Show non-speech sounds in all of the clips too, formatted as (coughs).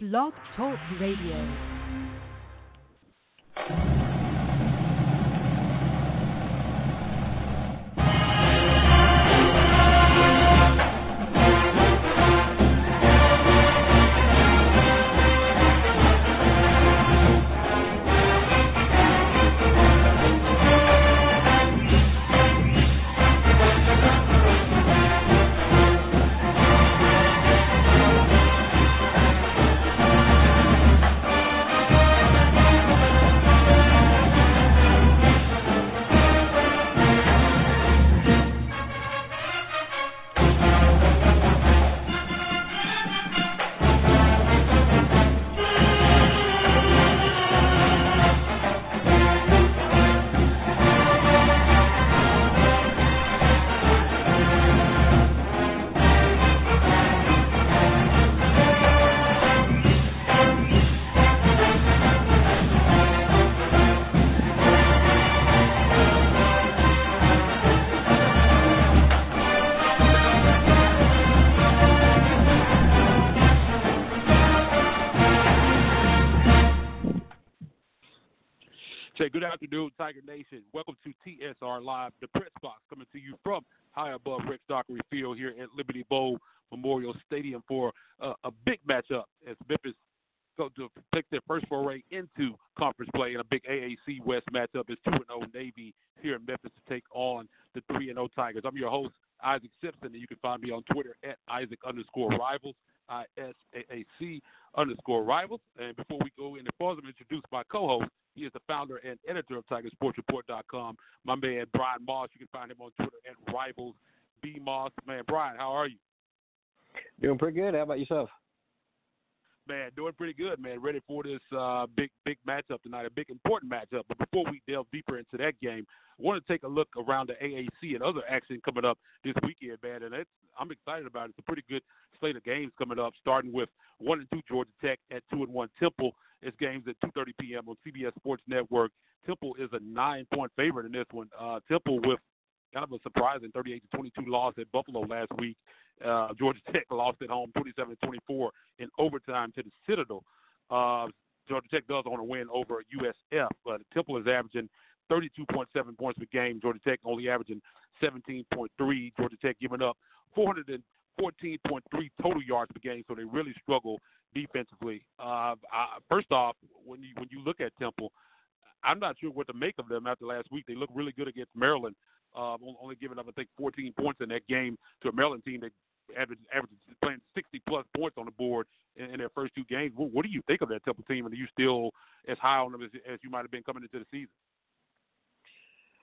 Blog Talk Radio. Afternoon, Tiger Nation. Welcome to TSR Live, the press box coming to you from high above Rex Dockery Field here at Liberty Bowl Memorial Stadium for uh, a big matchup as Memphis go to take their first foray into conference play in a big AAC West matchup. It's 2 0 Navy here in Memphis to take on the 3 0 Tigers. I'm your host, Isaac Simpson, and you can find me on Twitter at Isaac underscore rivals, I S A A C underscore rivals. And before we go any further, introduce my co host. He is the founder and editor of TigerSportsReport.com. My man Bryan Moss. You can find him on Twitter at Rivals B Moss. Man, Bryan, how are you? Doing pretty good. How about yourself? Man, doing pretty good, man. Ready for this uh, big, big matchup tonight, a big, important matchup. But before we delve deeper into that game, I want to take a look around the AAC and other action coming up this weekend, man. And I'm excited about it. It's a pretty good slate of games coming up, starting with one and two Georgia Tech at two and one Temple. It's games at 2:30 p.m. on CBS Sports Network. Temple is a nine-point favorite in this one. Uh, Temple with kind of a surprising 38 to 22 loss at Buffalo last week. Uh, Georgia (laughs) Tech lost at home 27 to 24 in overtime to the Citadel. Uh, Georgia Tech does want a win over USF, but Temple is averaging 32.7 points per game. Georgia Tech only averaging 17.3. Georgia Tech giving up 414.3 total yards per game, so they really struggle defensively. Uh, I, first off, when you when you look at Temple, I'm not sure what to make of them after last week. They look really good against Maryland, only giving up I think 14 points in that game to a Maryland team that averaged, averaged playing 60 plus points on the board in, in their first two games. What, what do you think of that Temple team? And are you still as high on them as, as you might have been coming into the season?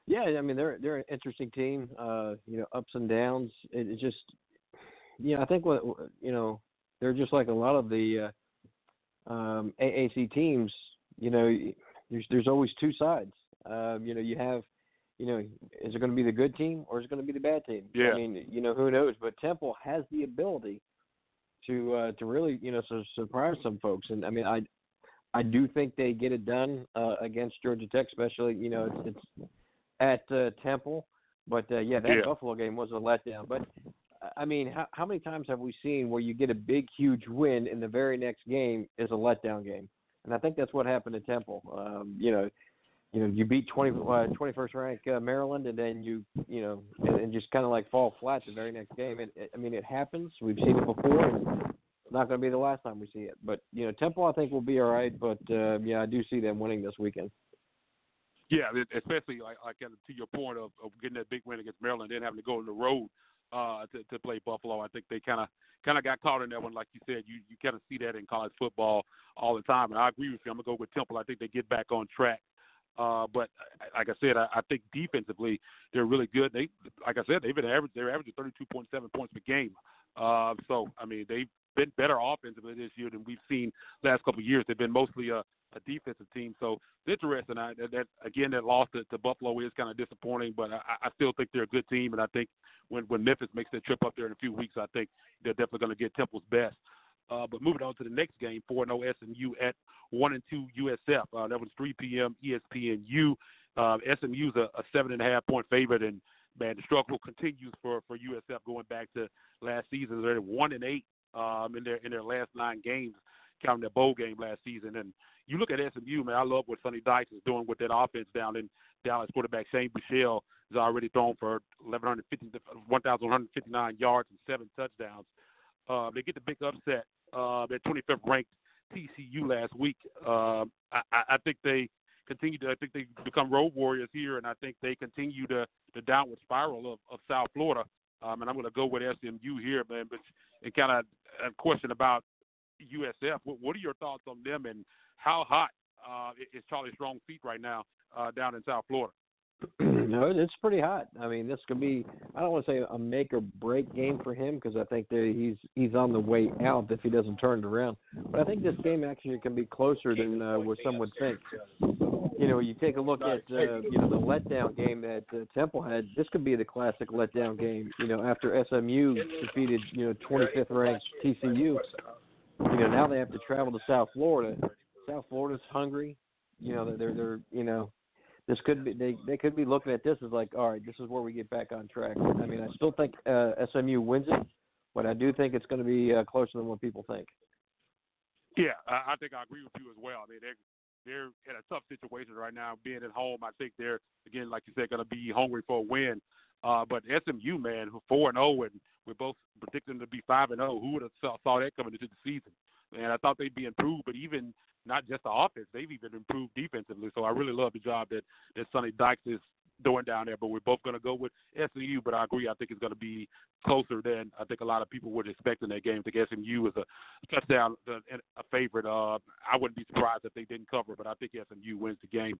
Yeah, I mean they're they're an interesting team. Uh, you know, ups and downs. It, it just, you know, I think what you know they're just like a lot of the uh, um, AAC teams. You know, there's there's always two sides. Um, you know, you have, you know, is it going to be the good team or is it going to be the bad team? Yeah. I mean, you know, who knows? But Temple has the ability to uh, to really, you know, so surprise some folks. And I mean, I I do think they get it done uh, against Georgia Tech, especially. You know, it's, it's at uh, Temple. But uh, yeah, that Yeah. Buffalo game was a letdown. But I mean, how, how many times have we seen where you get a big, huge win and the very next game is a letdown game? And I think that's what happened to Temple. Um, you know, you know, you beat 20, uh, 21st ranked uh, Maryland, and then you, you know, and, and just kind of like fall flat the very next game. It, it, I mean, it happens. We've seen it before, and it's not going to be the last time we see it. But you know, Temple, I think will be all right. But uh, yeah, I do see them winning this weekend. Yeah, especially like, like uh, to your point of, of getting that big win against Maryland, then having to go on the road uh, to, to play Buffalo. I think they kind of kind of got caught in that one, like you said. You you kind of see that in college football all the time, and I agree with you. I'm gonna go with Temple. I think they get back on track. Uh, but uh, like I said, I, I think defensively they're really good. They, like I said, they've been average. They're averaging 32.7 points per game. Uh, so I mean, they've been better offensively this year than we've seen last couple of years. They've been mostly a, a defensive team. So it's interesting. I, that, that again, that loss to, to Buffalo is kind of disappointing, but I, I still think they're a good team. And I think when when Memphis makes their trip up there in a few weeks, I think they're definitely going to get Temple's best. Uh, but moving on to the next game, 4 0 SMU at 1 and 2 USF. Uh, that was 3 p.m. ESPNU. Uh, SMU's a, a seven and a half point favorite, and man, the struggle continues for, for USF going back to last season. They're one and eight um, in their in their last nine games. counting their bowl game last season. And you look at SMU, man. I love what Sonny Dykes is doing with that offense down in Dallas. Quarterback Shane Buechele has already thrown for 1,159 yards and seven touchdowns. Uh, they get the big upset. Uh, their 25th ranked TCU last week. Uh, I, I think they continue to. I think they become road warriors here, and I think they continue to the downward spiral of, of South Florida. Um, and I'm going to go with SMU here, man. But and kind of a question about USF. What, what, are your thoughts on them, and how hot uh, is Charlie Strong's feet right now uh, down in South Florida? (clears throat) no, it's pretty hot. I mean, this could be I don't want to say a make or break game for him because I think that he's he's on the way out if he doesn't turn it around. But I think this game actually can be closer than uh, what some would think. You know, you take a look at uh, you know the letdown game that uh, Temple had. This could be the classic letdown game. You know, after SMU defeated you know 25th ranked TCU. You know, now they have to travel to South Florida. South Florida's hungry. You know, they're they're you know this could be they they could be looking at this as like, all right, this is where we get back on track. I mean, I still think uh, SMU wins it, but I do think it's going to be uh, closer than what people think. Yeah, I, I think I agree with you as well. I mean, they're they're in a tough situation right now. Being at home, I think they're again, like you said, going to be hungry for a win. Uh, but SMU, man, four and zero, oh, and we're both predicting to be five and zero. Oh. Who would have saw, saw that coming into the season? And I thought they'd be improved, but even not just the offense. They've even improved defensively. So I really love the job that that Sonny Dykes is doing down there. But we're both going to go with SMU. But I agree. I think it's going to be closer than I think a lot of people would expect in that game. I think SMU is a touchdown a favorite. Uh, I wouldn't be surprised if they didn't cover, but I think SMU wins the game.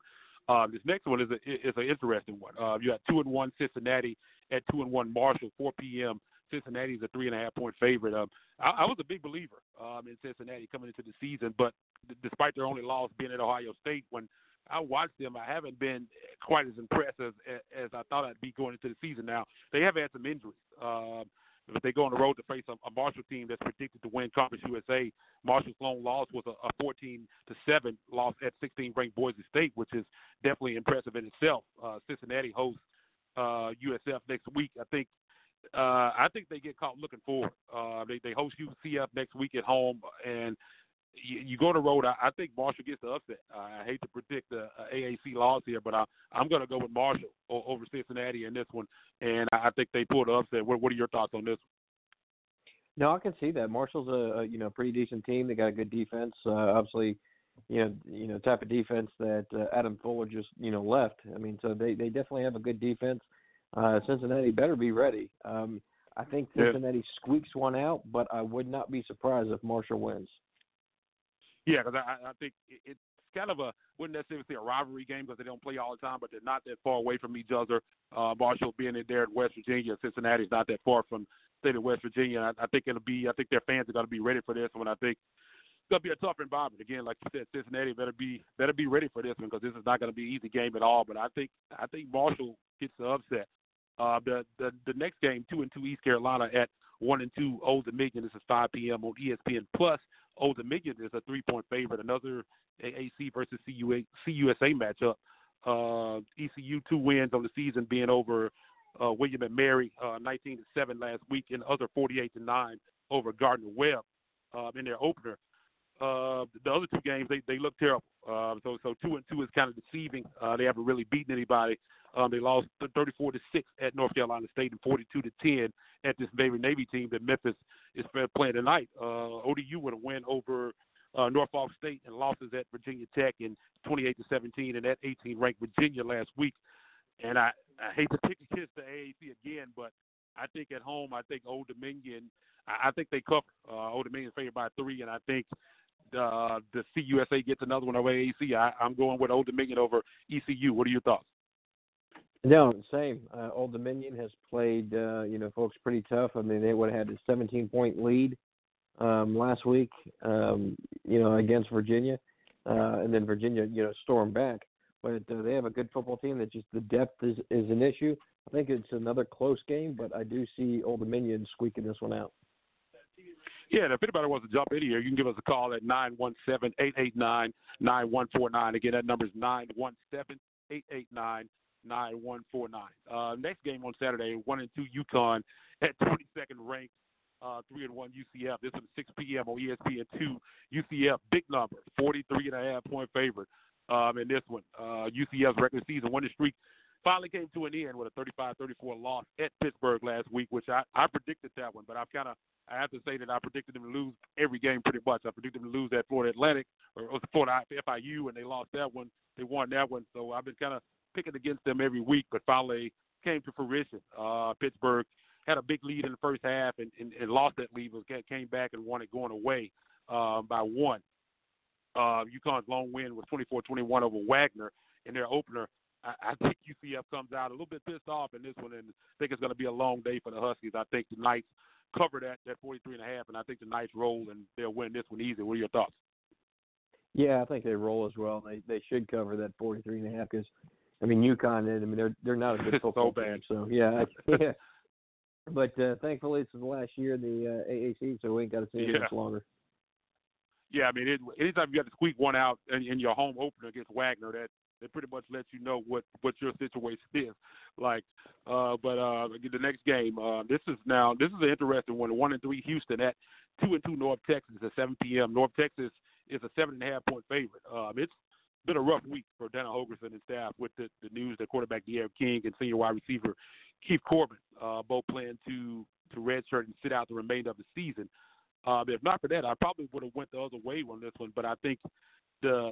Uh, this next one is a, is an interesting one. Uh, you got two and one Cincinnati at two and one Marshall, 4 p.m. Cincinnati's a three and a half point favorite. Um, I, I was a big believer um, in Cincinnati coming into the season, but d- despite their only loss being at Ohio State, when I watched them, I haven't been quite as impressed as, as I thought I'd be going into the season. Now they have had some injuries. Um, if they go on the road to face a, a Marshall team that's predicted to win Conference USA, Marshall's lone loss was a, a 14 to seven loss at 16 ranked Boise State, which is definitely impressive in itself. Uh, Cincinnati hosts uh, USF next week. I think uh, I think they get caught looking forward. Uh, they they host UCF next week at home, and you, you go to road. I, I think Marshall gets the upset. I hate to predict the uh, AAC loss here, but I, I'm going to go with Marshall over Cincinnati in this one, and I I think they pull the upset. What, what are your thoughts on this? No, I can see that. Marshall's a, a you know pretty decent team. They got a good defense. Uh, obviously, you know you know type of defense that uh, Adam Fuller just you know left. I mean, so they they definitely have a good defense uh, Cincinnati better be ready. Um, I think Cincinnati yeah. squeaks one out, but I would not be surprised if Marshall wins. Yeah, because I, I think it's kind of a wouldn't necessarily say a rivalry game because they don't play all the time, but they're not that far away from each other. Uh, Marshall being in there in West Virginia, Cincinnati's not that far from state of West Virginia. I, I think it'll be. I think their fans are going to be ready for this one. I think it's going to be a tough environment. Again, like you said, Cincinnati better be better be ready for this one because this is not going to be an easy game at all. But I think I think Marshall gets the upset. Uh, the, the the next game, two and two East Carolina at one and two Old Dominion. This is 5 p.m. on ESPN Plus. Old Dominion is a three point favorite. Another AAC versus CUA, CUSA matchup. Uh, ECU two wins on the season, being over uh, William and Mary, uh, 19 to seven last week, and other 48 to nine over Gardner Webb uh, in their opener. Uh, the other two games they they look terrible. Uh, so so two and two is kind of deceiving. Uh, they haven't really beaten anybody um, they lost 34 to six at North Carolina State and 42 to 10 at this Navy Navy team that Memphis is playing tonight. Uh, ODU would have win over uh, Norfolk State and losses at Virginia Tech in 28 to 17 and at 18 ranked Virginia last week. And I, I hate to pick against the AAC again, but I think at home, I think Old Dominion, I, I think they cover. Uh, Old Dominion favored by three, and I think uh, the CUSA gets another one over AAC. I, I'm going with Old Dominion over ECU. What are your thoughts? No, same. Uh, Old Dominion has played, uh, you know, folks pretty tough. I mean, they would have had a 17 point lead um, last week, um, you know, against Virginia, uh, and then Virginia, you know, stormed back. But uh, they have a good football team. That just the depth is is an issue. I think it's another close game, but I do see Old Dominion squeaking this one out. Yeah, and if anybody wants to jump in here, you can give us a call at nine one seven eight eight nine nine one four nine. Again, that number is nine one seven eight eight nine. 9149. Uh, next game on Saturday, 1 and 2 UConn at 22nd ranked uh, three and one UCF. This is 6 p.m. on ESPN two. UCF big number, 43 and a half point favorite um, in this one. Uh, UCF's regular season winning streak finally came to an end with a 35-34 loss at Pittsburgh last week, which I, I predicted that one, but I've kind of I have to say that I predicted them to lose every game pretty much. I predicted them to lose at Florida Atlantic or, or Florida FIU, and they lost that one. They won that one, so I've been kind of picking against them every week, but finally came to fruition. Uh, Pittsburgh had a big lead in the first half and, and, and lost that lead, but came back and won it going away uh, by one. Uh, UConn's long win was 24-21 over Wagner in their opener. I, I think UCF comes out a little bit pissed off in this one, and I think it's going to be a long day for the Huskies. I think the Knights cover that that 43 and a half, and I think the Knights roll and they'll win this one easy. What are your thoughts? Yeah, I think they roll as well. They they should cover that 43 and a half because I mean UConn. I mean they're they're not a good (laughs) football so team. So yeah, (laughs) yeah. But uh, thankfully, this is the last year of the uh, AAC, so we ain't got to see it Yeah. much longer. Yeah, I mean, it, anytime you got to squeak one out in, in your home opener against Wagner, that that pretty much lets you know what what your situation is. Like, uh, but uh, the next game, uh, this is now this is an interesting one. One and three Houston at two and two North Texas at 7 p.m. North Texas is a seven and a half point favorite. Um, it's been a rough week for Dana Holgorsen and staff with the, the news that quarterback D'Eriq King and senior wide receiver Keith Corbin uh, both plan to to redshirt and sit out the remainder of the season. Um, if not for that, I probably would have went the other way on this one. But I think the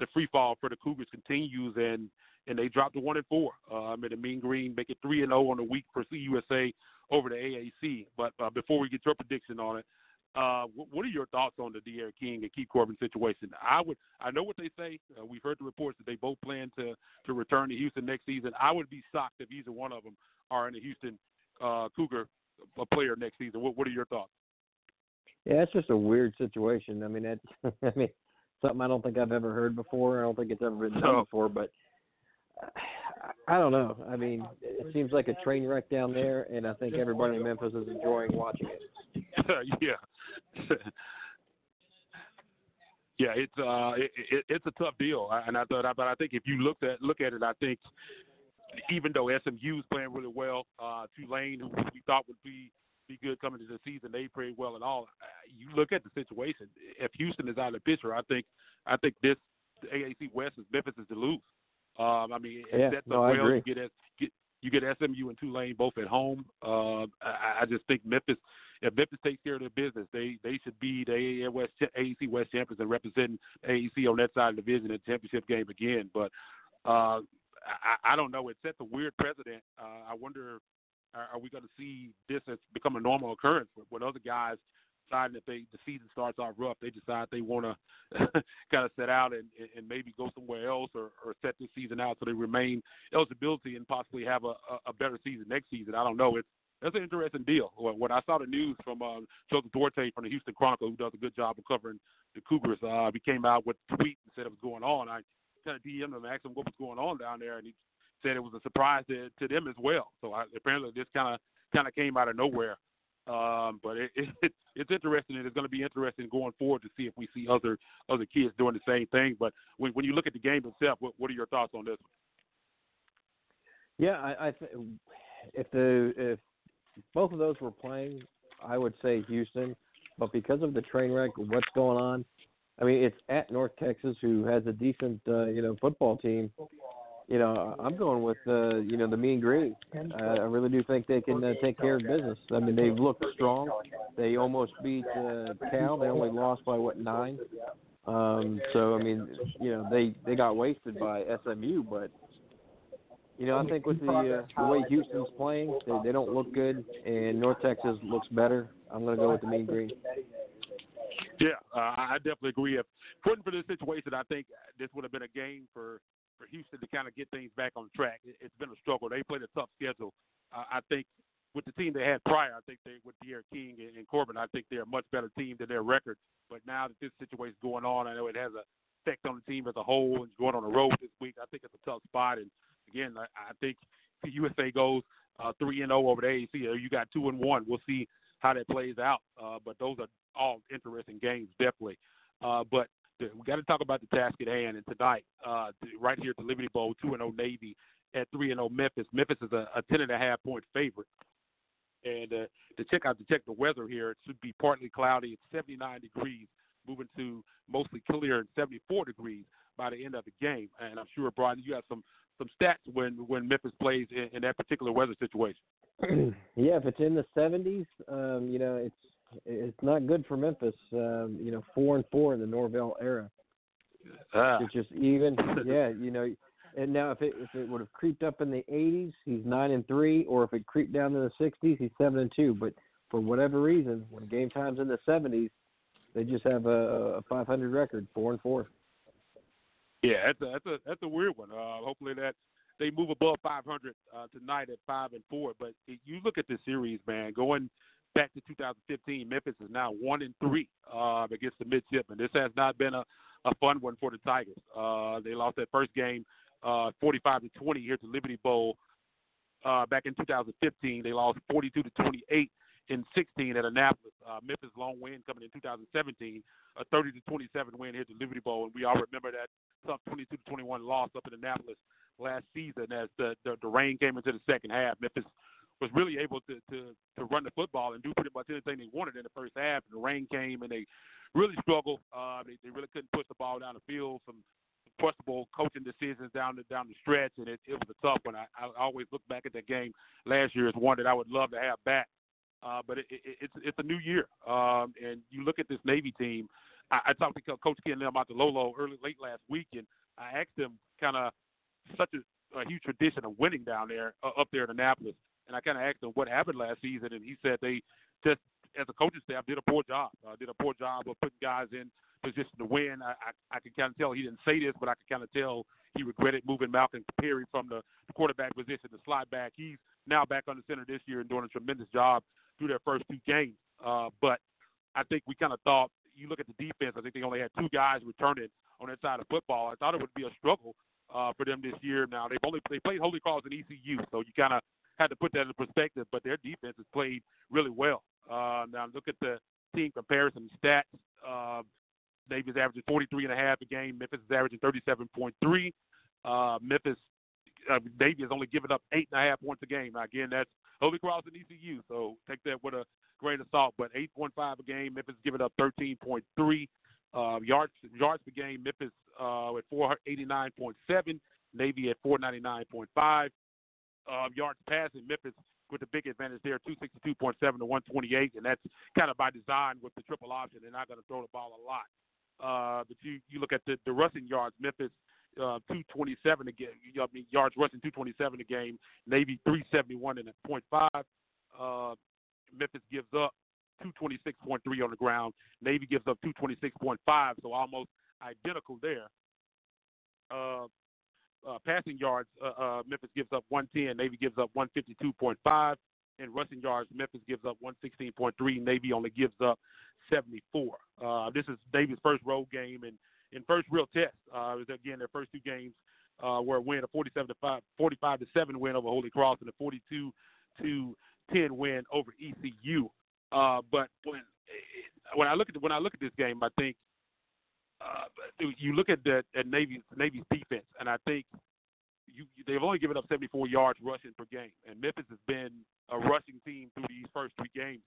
the free fall for the Cougars continues, and and they dropped to one and four. Um, and the Mean Green make it three and zero on the week for CUSA over the AAC. But uh, before we get your prediction on it, uh, what, are your thoughts on the D'Eriq King and Keith Corbin situation? I would, I know what they say. Uh, we've heard the reports that they both plan to to return to Houston next season. I would be shocked if either one of them are in a Houston uh, Cougar a player next season. What, what are your thoughts? Yeah, it's just a weird situation. I mean, that (laughs) I mean, something I don't think I've ever heard before. I don't think it's ever been done before, but I don't know. I mean, it seems like a train wreck down there, and I think everybody in Memphis is enjoying watching it. (laughs) yeah. (laughs) yeah, it's uh, it, it, it's a tough deal, and I thought, but I think if you look at look at it, I think even though SMU's playing really well, uh, Tulane, who we thought would be be good coming into the season, they played well and all. Uh, You look at the situation. If Houston is out of the picture, I think I think this AAC West is Memphis is to lose. Um, I mean, it Yeah, sets no, up I well. agree. You get, get you get SMU and Tulane both at home. Uh, I, I just think Memphis, if Memphis takes care of their business, they they should be the AAC West, AAC West champions and representing AAC on that side of the division in the championship game again. But uh, I, I don't know. It sets a weird precedent. Uh, I wonder, are, are we going to see this as become a normal occurrence with, with other guys deciding that they the season starts off rough, they decide they want to (laughs) kind of set out and, and maybe go somewhere else or, or set this season out so they remain eligibility and possibly have a, a, better season next season. I don't know. It's that's an interesting deal. When when I saw the news from uh, Joseph Duarte from the Houston Chronicle, who does a good job of covering the Cougars, uh, he came out with a tweet and said it was going on. I kind of DM'd him and asked him what was going on down there, and he said it was a surprise to, to them as well. So I, apparently this kind of kind of came out of nowhere. Um, but it, (laughs) it, it's interesting, and it's going to be interesting going forward to see if we see other other kids doing the same thing. But when, when you look at the game itself, what, what are your thoughts on this? One? Yeah, I, I th- if the if both of those were playing, I would say Houston, but because of the train wreck, what's going on? I mean, it's at North Texas, who has a decent uh, you know football team. You know, I'm going with uh, you know the Mean Green. Uh, I really do think they can uh, take care of business. I mean, they've looked strong. They almost beat uh, Cal. They only lost by what nine. Um, so I mean, you know, they they got wasted by SMU, but you know, I think with the uh, the way Houston's playing, they, they don't look good, and North Texas looks better. I'm going to go with the Mean Green. Yeah, uh, I definitely agree. If it wasn't for this situation, I think this would have been a game for for Houston to kind of get things back on track. It, it's been a struggle. They played a tough schedule. Uh, I think with the team they had prior, I think they with D'Eriq King and, and Corbin, I think they're a much better team than their record. But now that this situation's going on, I know it has a effect on the team as a whole. And going on the road this week, I think it's a tough spot. And again, I, I think if the USA goes uh, three and zero over the AAC. You got two and one. We'll see how that plays out. Uh, but those are all interesting games, definitely. Uh, but we got to talk about the task at hand. And tonight, uh, right here at the Liberty Bowl, two and zero Navy at three and zero Memphis. Memphis is a, a ten and a half point favorite. And uh, to check out to check the weather here, it should be partly cloudy. It's 79 degrees, moving to mostly clear and 74 degrees by the end of the game. And I'm sure, Bryan, you have some some stats when when Memphis plays in, in that particular weather situation. (clears throat) yeah, if it's in the 70s, um, you know, it's it's not good for Memphis. Um, you know, four and four in the Norvell era. Ah. It's just even. (laughs) yeah, you know. And now, if it if it would have creeped up in the 80s, he's nine and three, or if it creeped down to the 60s, he's seven and two. But for whatever reason, when game time's in the 70s, they just have a, a 500 record, four and four. Yeah, that's a that's a that's a weird one. Uh, hopefully that they move above 500 uh, tonight at five and four. But you look at the series, man, going back to 2015, Memphis is now one in three uh, against the midshipmen. This has not been a, a fun one for the Tigers. Uh, they lost that first game, uh, 45 to 20 here the Liberty Bowl. Uh, back in 2015, they lost 42 to 28 in 16 at Annapolis. Uh, Memphis long win coming in 2017, a 30 to 27 win here the Liberty Bowl, and we all remember that tough 22 to 21 loss up in Annapolis last season as the, the the rain came into the second half. Memphis was really able to, to to run the football and do pretty much anything they wanted in the first half. And the rain came and they really struggled. Uh, they they really couldn't push the ball down the field. Some questionable coaching decisions down the down the stretch, and it, it was a tough one. I, I always look back at that game last year as one that I would love to have back. Uh, but it, it, it's it's a new year, um, and you look at this Navy team. I, I talked to Coach Ken Niumatalolo early late last week, and I asked him kind of such a, a huge tradition of winning down there uh, up there in Annapolis, and I kind of asked him what happened last season, and he said they just as a coaching staff did a poor job, uh, did a poor job of putting guys in position to win. I, I, I can kind of tell he didn't say this, but I can kind of tell he regretted moving Malcolm Perry from the, the quarterback position to slot back. He's now back on the center this year and doing a tremendous job through their first two games. Uh, but I think we kind of thought you look at the defense. I think they only had two guys returning on that side of football. I thought it would be a struggle uh, for them this year. Now they've only they played Holy Cross and ECU, so you kind of had to put that in perspective. But their defense has played really well. Uh, now look at the team comparison stats. Uh, Navy's averaging 43 and a half a game. Memphis is averaging 37.3. Uh, Memphis uh, Navy has only given up eight and a half points a game. Now, again, that's Holy Cross and ECU, so take that with a grain of salt. But 8.5 a game. Memphis giving up 13.3 uh, yards yards per game. Memphis uh, at 489.7. Navy at 499.5. Uh, yards passing. Memphis with the big advantage there, 262.7 to 128, and that's kind of by design with the triple option. They're not going to throw the ball a lot. Uh, but you you look at the, the rushing yards. Memphis uh, 227 a game. I mean, yards rushing 227 a game. Navy 371 and a point five. Uh, Memphis gives up 226.3 on the ground. Navy gives up 226.5, so almost identical there. Uh, uh, passing yards, uh, uh, Memphis gives up 110. Navy gives up 152.5. And rushing yards, Memphis gives up 116.3. Navy only gives up 74. Uh, this is Navy's first road game and in first real test. Uh, was again their first two games uh, were a win, a 47 to 5, 45 to 7 win over Holy Cross, and a 42 to 10 win over ECU. But when when I look at when I look at this game, I think uh, you look at the at Navy's Navy's defense, and I think you, they've only given up 74 yards rushing per game, and Memphis has been a rushing team through these first three games.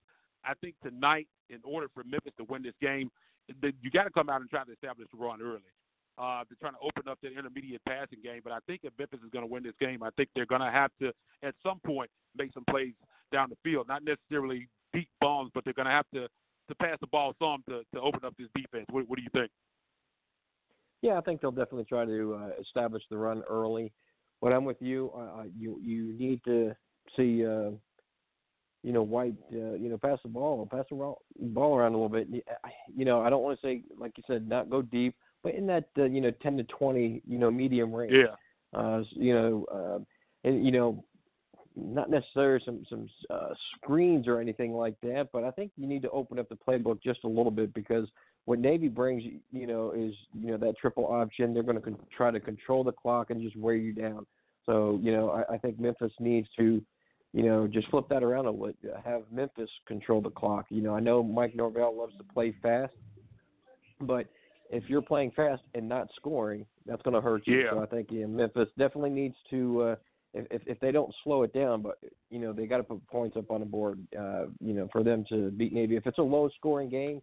I think tonight, in order for Memphis to win this game, you got to come out and try to establish the run early. Uh, they're trying to open up that intermediate passing game, but I think if Memphis is going to win this game, I think they're going to have to, at some point, make some plays down the field. Not necessarily deep bombs, but they're going to have to to pass the ball some to, to open up this defense. What, what do you think? Yeah, I think they'll definitely try to uh, establish the run early. But I'm with you. Uh, you you need to see uh, you know, White, uh, you know, pass the ball, pass the ball around a little bit. You know, I don't want to say, like you said, not go deep, but in that, uh, you know, 10 to 20, you know, medium range. Yeah. Uh, you know, uh, and you know, not necessarily some some uh, screens or anything like that, but I think you need to open up the playbook just a little bit because what Navy brings, you know, is you know that triple option. They're going to con- try to control the clock and just wear you down. So you know, I, I think Memphis needs to you know, just flip that around a little. Have Memphis control the clock. You know, I know Mike Norvell loves to play fast, but if you're playing fast and not scoring, that's going to hurt you. Yeah. So I think yeah, Memphis definitely needs to, uh, if if they don't slow it down, but you know they got to put points up on the board. Uh, you know, for them to beat Navy. If it's a low scoring game,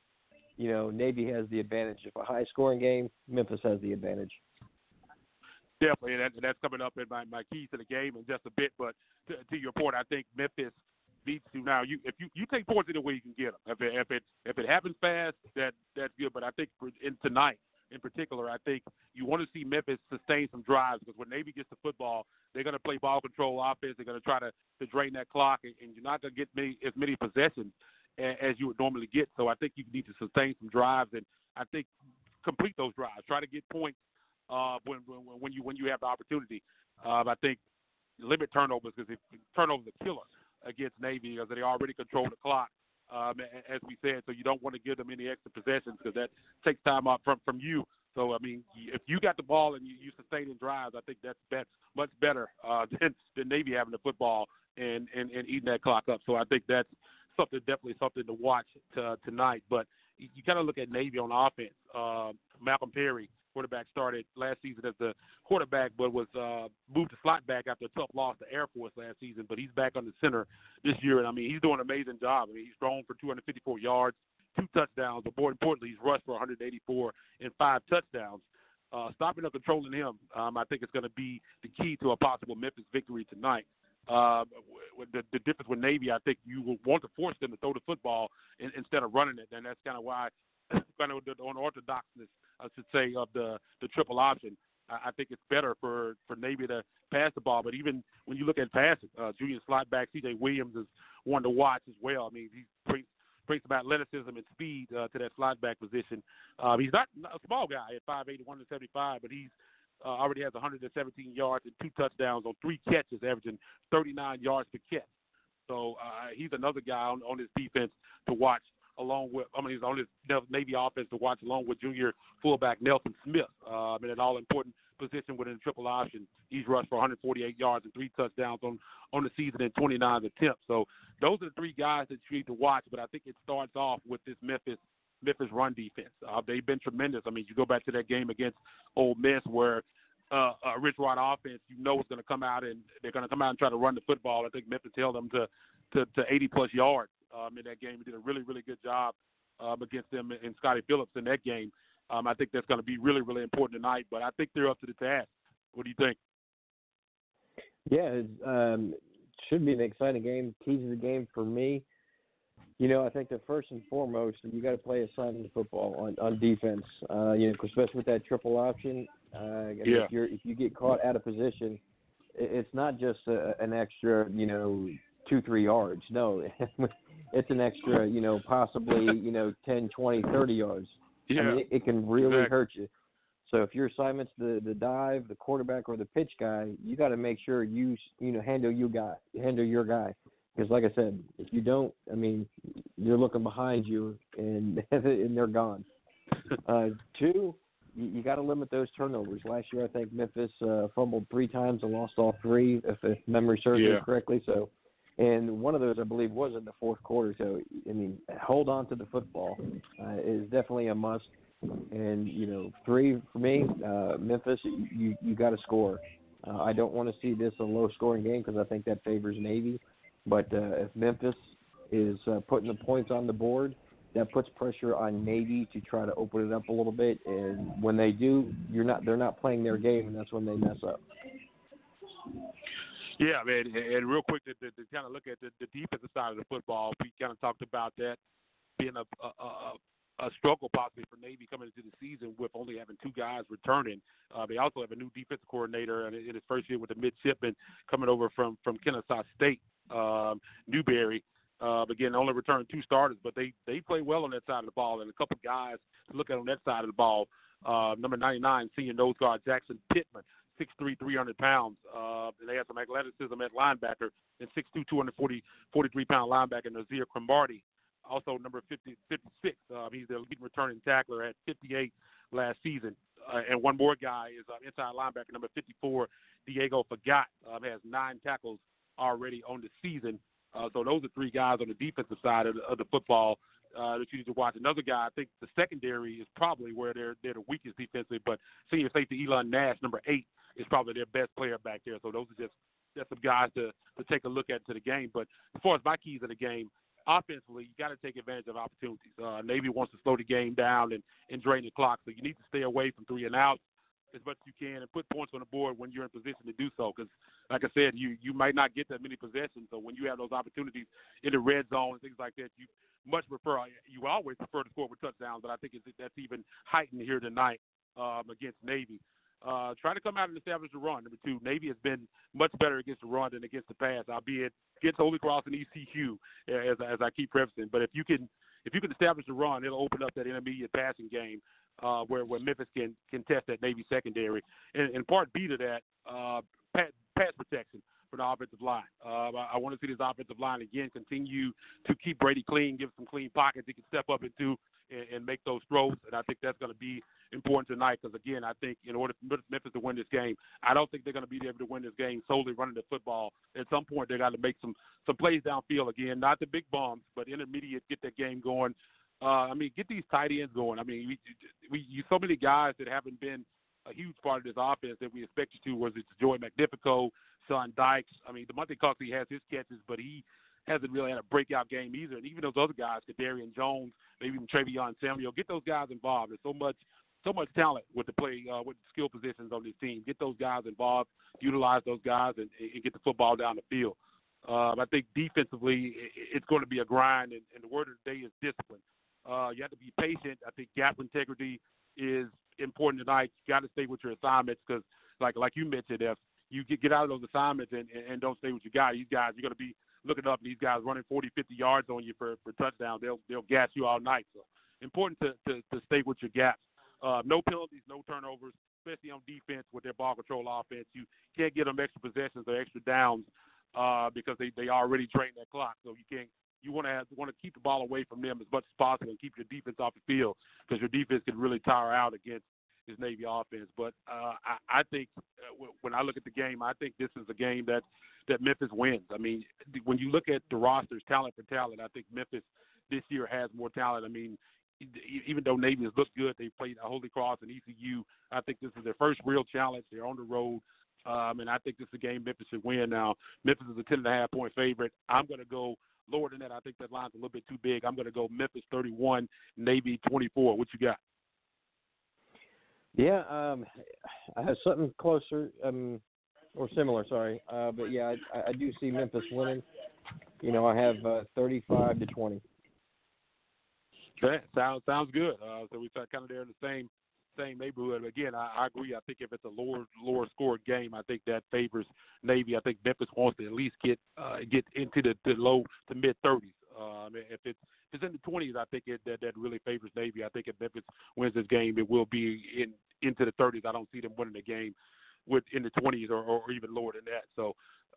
you know Navy has the advantage. If a high scoring game, Memphis has the advantage. Definitely, and, that, and that's coming up in my, my keys to the game in just a bit. But to, to your point, I think Memphis needs to now. You if you you take points any way you can get them. If it if it if it happens fast, that that's good. But I think for, in tonight in particular, I think you want to see Memphis sustain some drives because when Navy gets the football, they're going to play ball control offense. They're going to try to to drain that clock, and, and you're not going to get many, as many possessions as, you would normally get. So I think you need to sustain some drives, and I think complete those drives. Try to get points uh, when, when when you when you have the opportunity. Uh, I think limit turnovers because turnovers are killer against Navy because they already control the clock. Um, as we said, so you don't want to give them any extra possessions because that takes time off from from you. So I mean, if you got the ball and you, you sustain in drives, I think that's bet, much better uh, (laughs) than than Navy having the football and, and and eating that clock up. So I think that's something definitely something to watch to, tonight. But you, kind of look at Navy on offense. Uh, Malcolm Perry quarterback started last season as the quarterback, but was uh, moved to slot back after a tough loss to Air Force last season. But he's back on the center this year, and I mean he's doing an amazing job. I mean he's thrown for 254 yards, two touchdowns, but more importantly, he's rushed for 184 and five touchdowns. Uh, stopping or controlling him, um, I think, is going to be the key to a possible Memphis victory tonight. Uh, the, the difference with Navy, I think you will want to force them to throw the football in, instead of running it, and that's kind of why, (coughs) kind of the unorthodoxness I should say, of the the triple option. I, I think it's better for for Navy to pass the ball. But even when you look at passing, uh, junior slot back C.J. Williams is one to watch as well. I mean, he brings brings some athleticism and speed uh, to that slot back position. Uh, he's not a small guy at 5'8", 175, but he's uh, already has 117 yards and two touchdowns on three catches, averaging 39 yards per catch. So uh, he's another guy on, on his defense to watch along with, I mean, he's on his Navy offense to watch along with junior fullback Nelson Smith uh, in an all important position within the triple option. He's rushed for 148 yards and three touchdowns on, on the season in 29 attempts. So those are the three guys that you need to watch. But I think it starts off with this Memphis Memphis run defense. Uh, they've been tremendous. I mean, you go back to that game against Ole Miss where uh, a Rich Rod offense, you know, is going to come out and they're going to come out and try to run the football. I think Memphis held them to, to, to 80 plus yards um, in that game. He did a really, really good job um, against them and Scottie Phillips in that game. Um, I think that's going to be really, really important tonight. But I think they're up to the task. What do you think? Yeah, um, should be an exciting game. Of the game for me. You know, I think that first and foremost, you got to play a side of the football on on defense. Uh, you know, especially with that triple option. Uh, yeah. If, you're, if you get caught out of position, it's not just a, an extra, you know, two three yards. No, (laughs) it's an extra, you know, possibly, you know, 10, 20, 30 yards. Yeah. I mean, it, it can really exactly. hurt you. So if your assignment's the the dive, the quarterback, or the pitch guy, you got to make sure you you know handle you guy, handle your guy. Because like I said, if you don't, I mean, you're looking behind you and (laughs) and they're gone. Uh, two, you, you got to limit those turnovers. Last year, I think Memphis uh, fumbled three times and lost all three, if, if memory serves Yeah. me correctly. So and one of those I believe was in the fourth quarter. So I mean, hold on to the football uh, is definitely a must. And you know, three for me, uh, Memphis, you you got to score. Uh, I don't want to see this a low scoring game because I think that favors Navy. But uh, if Memphis is uh, putting the points on the board, that puts pressure on Navy to try to open it up a little bit. And when they do, you're not they're not playing their game, and that's when they mess up. Yeah, man. And, real quick, to, to, to kind of look at the, the defensive side of the football, we kind of talked about that being a, a, a, a struggle possibly for Navy coming into the season with only having two guys returning. Uh, they also have a new defensive coordinator in, in his first year with the midshipman coming over from from Kennesaw State, um, Newberry. Uh, again, only returned two starters, but they they play well on that side of the ball, and a couple guys to look at on that side of the ball. Uh, number 99, senior nose guard Jackson Pittman, 6'3", 300 pounds. Uh, they have some athleticism at linebacker, and 6'2", 240, 43 pound linebacker Nizaire Cromartie. Also number 50, 56. Uh, he's the lead returning tackler at 58 last season. Uh, and one more guy is uh, inside linebacker number 54, Diego Fagot. Um, has nine tackles already on the season. Uh, so those are three guys on the defensive side of the, of the football uh, that you need to watch. Another guy, I think the secondary is probably where they're they're the weakest defensively, but senior safety Elon Nash, number eight, is probably their best player back there. So those are just that's some guys to to take a look at to the game. But as far as my keys of the game, offensively, you got to take advantage of opportunities. Uh, Navy wants to slow the game down and, and drain the clock, so you need to stay away from three and outs as much as you can and put points on the board when you're in position to do so. Because, like I said, you you might not get that many possessions. So when you have those opportunities in the red zone and things like that, you much prefer. You always prefer to score with touchdowns, but I think it's, that's even heightened here tonight um, against Navy. Uh, try to come out and establish the run. Number two, Navy has been much better against the run than against the pass, albeit against Holy Cross and ECU, as as I keep prefacing. But if you can if you can establish the run, it'll open up that intermediate passing game uh, where where Memphis can can test that Navy secondary. And, and part B to that, uh, pass, protection for the offensive line. Uh, I, I want to see this offensive line again continue to keep Brady clean, give some clean pockets he can step up into and, and make those throws. And I think that's going to be important tonight because, again, I think in order for Memphis to win this game, I don't think they're going to be able to win this game solely running the football. At some point, they got to make some some plays downfield again, not the big bombs, but intermediate, get that game going. Uh, I mean, get these tight ends going. I mean, we, we you so many guys that haven't been a huge part of this offense that we expected to. Was it Joey Magnifico, Sean Dykes? I mean, Damonte Coxie has his catches, but he hasn't really had a breakout game either. And even those other guys, Kadarian Jones, maybe even Travion Samuel, get those guys involved. There's so much so much talent with the play uh, with the skill positions on this team. Get those guys involved, utilize those guys, and, and get the football down the field. Uh, I think defensively, it's going to be a grind, and, and the word of the day is discipline. Uh, you have to be patient. I think gap integrity is important tonight. You got to stay with your assignments because, like like you mentioned, if you get get out of those assignments and, and don't stay with your guy, these guys you're going to be looking up these guys running 40, 50 yards on you for for touchdowns. They'll they'll gas you all night. So important to to, to stay with your gaps. Uh, no penalties, no turnovers, especially on defense with their ball control offense. You can't get them extra possessions or extra downs uh, because they they already train that clock. So you can't you want to have, want to keep the ball away from them as much as possible and keep your defense off the field because your defense can really tire out against this Navy offense. But uh, I, I think uh, when I look at the game, I think this is a game that that Memphis wins. I mean, when you look at the rosters, talent for talent, I think Memphis this year has more talent. I mean, even though Navy has looked good, they played Holy Cross and ECU. I think this is their first real challenge. They're on the road. Um, and I think this is a game Memphis should win. Now, Memphis is a ten and a half point favorite. I'm going to go lower than that. I think that line's a little bit too big. I'm going to go Memphis 31, Navy 24. What you got? Yeah, um, I have something closer um, or similar. Sorry, uh, but yeah, I, I do see Memphis winning. You know, I have uh, 35 to 20. Okay, sounds sounds good. Uh, so we kind of there in the same same neighborhood. Again, I, I agree. I think if it's a lower lower scored game, I think that favors Navy. I think Memphis wants to at least get uh, get into the, the low to mid 30s. Um, if it's if it's in the 20s, I think it, that that really favors Navy. I think if Memphis wins this game, it will be in into the 30s. I don't see them winning the game with in the 20s or, or even lower than that. So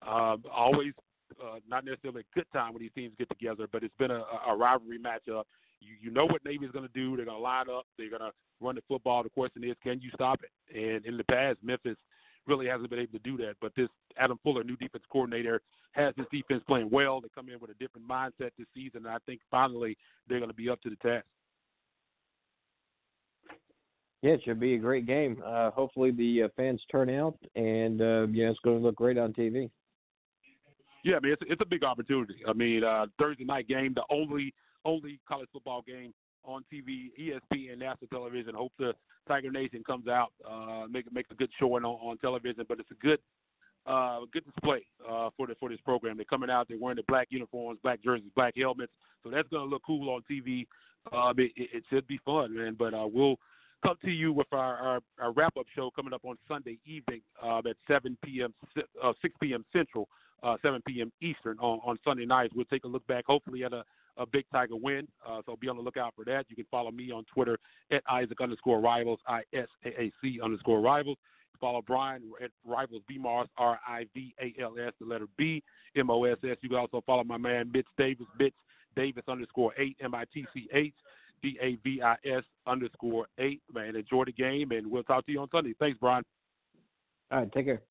um, always uh, not necessarily a good time when these teams get together, but it's been a, a rivalry matchup. You you know what Navy's going to do. They're going to line up. They're going to run the football. The question is, can you stop it? And in the past, Memphis really hasn't been able to do that. But this Adam Fuller, new defense coordinator, has this defense playing well. They come in with a different mindset this season, and I think finally they're going to be up to the task. Yeah, it should be a great game. Uh, hopefully the uh, fans turn out, and uh, yeah, it's going to look great on TV. Yeah, I mean it's it's a big opportunity. I mean uh, Thursday night game, the only only college football game on TV, ESPN, national television. Hope the Tiger Nation comes out, uh, make makes a good showing on, on television. But it's a good uh, good display uh, for the for this program. They're coming out, they're wearing the black uniforms, black jerseys, black helmets. So that's going to look cool on TV. Uh, it, it should be fun, man. But uh, we'll come to you with our, our, our wrap up show coming up on Sunday evening uh, at 7 p.m. Uh, 6 p.m. Central, uh, 7 p.m. Eastern on, on Sunday nights. We'll take a look back, hopefully at a a big Tiger win. Uh, so be on the lookout for that. You can follow me on Twitter at Isaac underscore rivals, I S A A C underscore rivals. Follow Bryan at Rivals B Moss, R I V A L S, the letter B M O S S. You can also follow my man Mitch Davis, Mitch Davis underscore eight M I T C H D A V I S underscore eight. Man, enjoy the game, and we'll talk to you on Sunday. Thanks, Bryan. All right, take care.